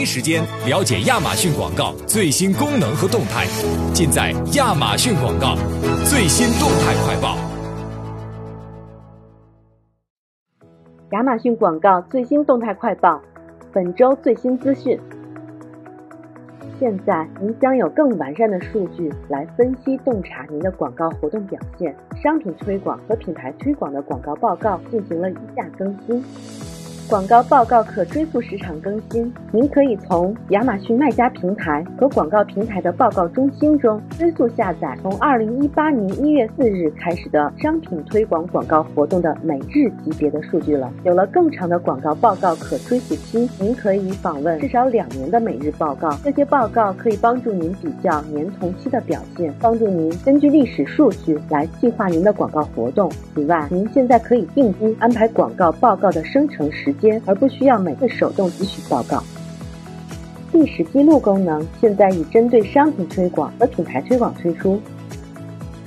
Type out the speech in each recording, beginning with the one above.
一时间了解亚马逊广告最新功能和动态，尽在亚马逊广告最新动态快报。亚马逊广告最新动态快报，本周最新资讯。现在您将有更完善的数据来分析洞察您的广告活动表现。商品推广和品牌推广的广告报告进行了以下更新。广告报告可追溯时长更新，您可以从亚马逊卖家平台和广告平台的报告中心中追溯下载从2018年1月4日开始的商品推广广告活动的每日级别的数据了。有了更长的广告报告可追溯期，您可以访问至少两年的每日报告。这些报告可以帮助您比较年同期的表现，帮助您根据历史数据来计划您的广告活动。此外，您现在可以定期安排广告报告的生成时间。而不需要每次手动提取报告。历史记录功能现在已针对商品推广和品牌推广推出。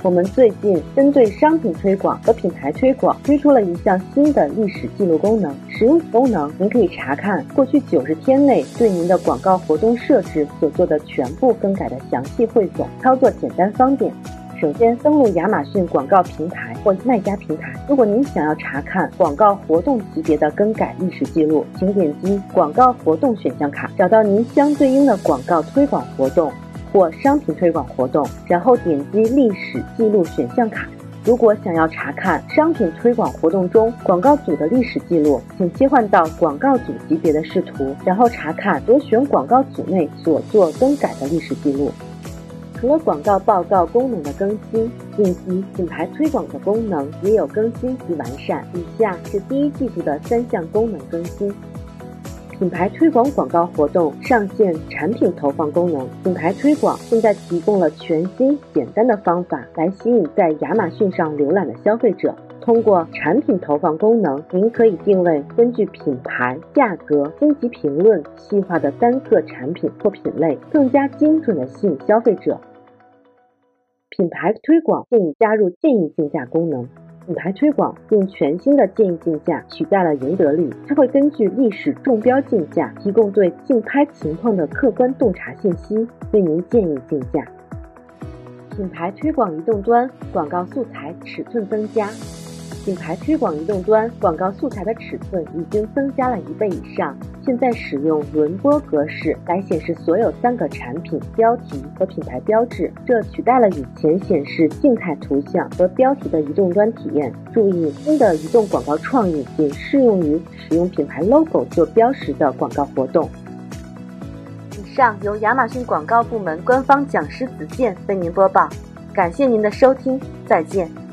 我们最近针对商品推广和品牌推广推出了一项新的历史记录功能。使用此功能，您可以查看过去九十天内对您的广告活动设置所做的全部更改的详细汇总，操作简单方便。首先登录亚马逊广告平台或卖家平台。如果您想要查看广告活动级别的更改历史记录，请点击广告活动选项卡，找到您相对应的广告推广活动或商品推广活动，然后点击历史记录选项卡。如果想要查看商品推广活动中广告组的历史记录，请切换到广告组级别的视图，然后查看所选广告组内所做更改的历史记录。除了广告报告功能的更新，近期品牌推广的功能也有更新及完善。以下是第一季度的三项功能更新：品牌推广广告活动上线产品投放功能。品牌推广现在提供了全新简单的方法来吸引在亚马逊上浏览的消费者。通过产品投放功能，您可以定位根据品牌、价格、星级评论细化的单个产品或品类，更加精准的吸引消费者。品牌推广建议加入建议竞价功能。品牌推广用全新的建议竞价取代了赢得率，它会根据历史中标竞价，提供对竞拍情况的客观洞察信息，为您建议竞价。品牌推广移动端广告素材尺寸增加。品牌推广移动端广告素材的尺寸已经增加了一倍以上，现在使用轮播格式来显示所有三个产品标题和品牌标志，这取代了以前显示静态图像和标题的移动端体验。注意，新的移动广告创意仅适用于使用品牌 logo 做标识的广告活动。以上由亚马逊广告部门官方讲师子健为您播报，感谢您的收听，再见。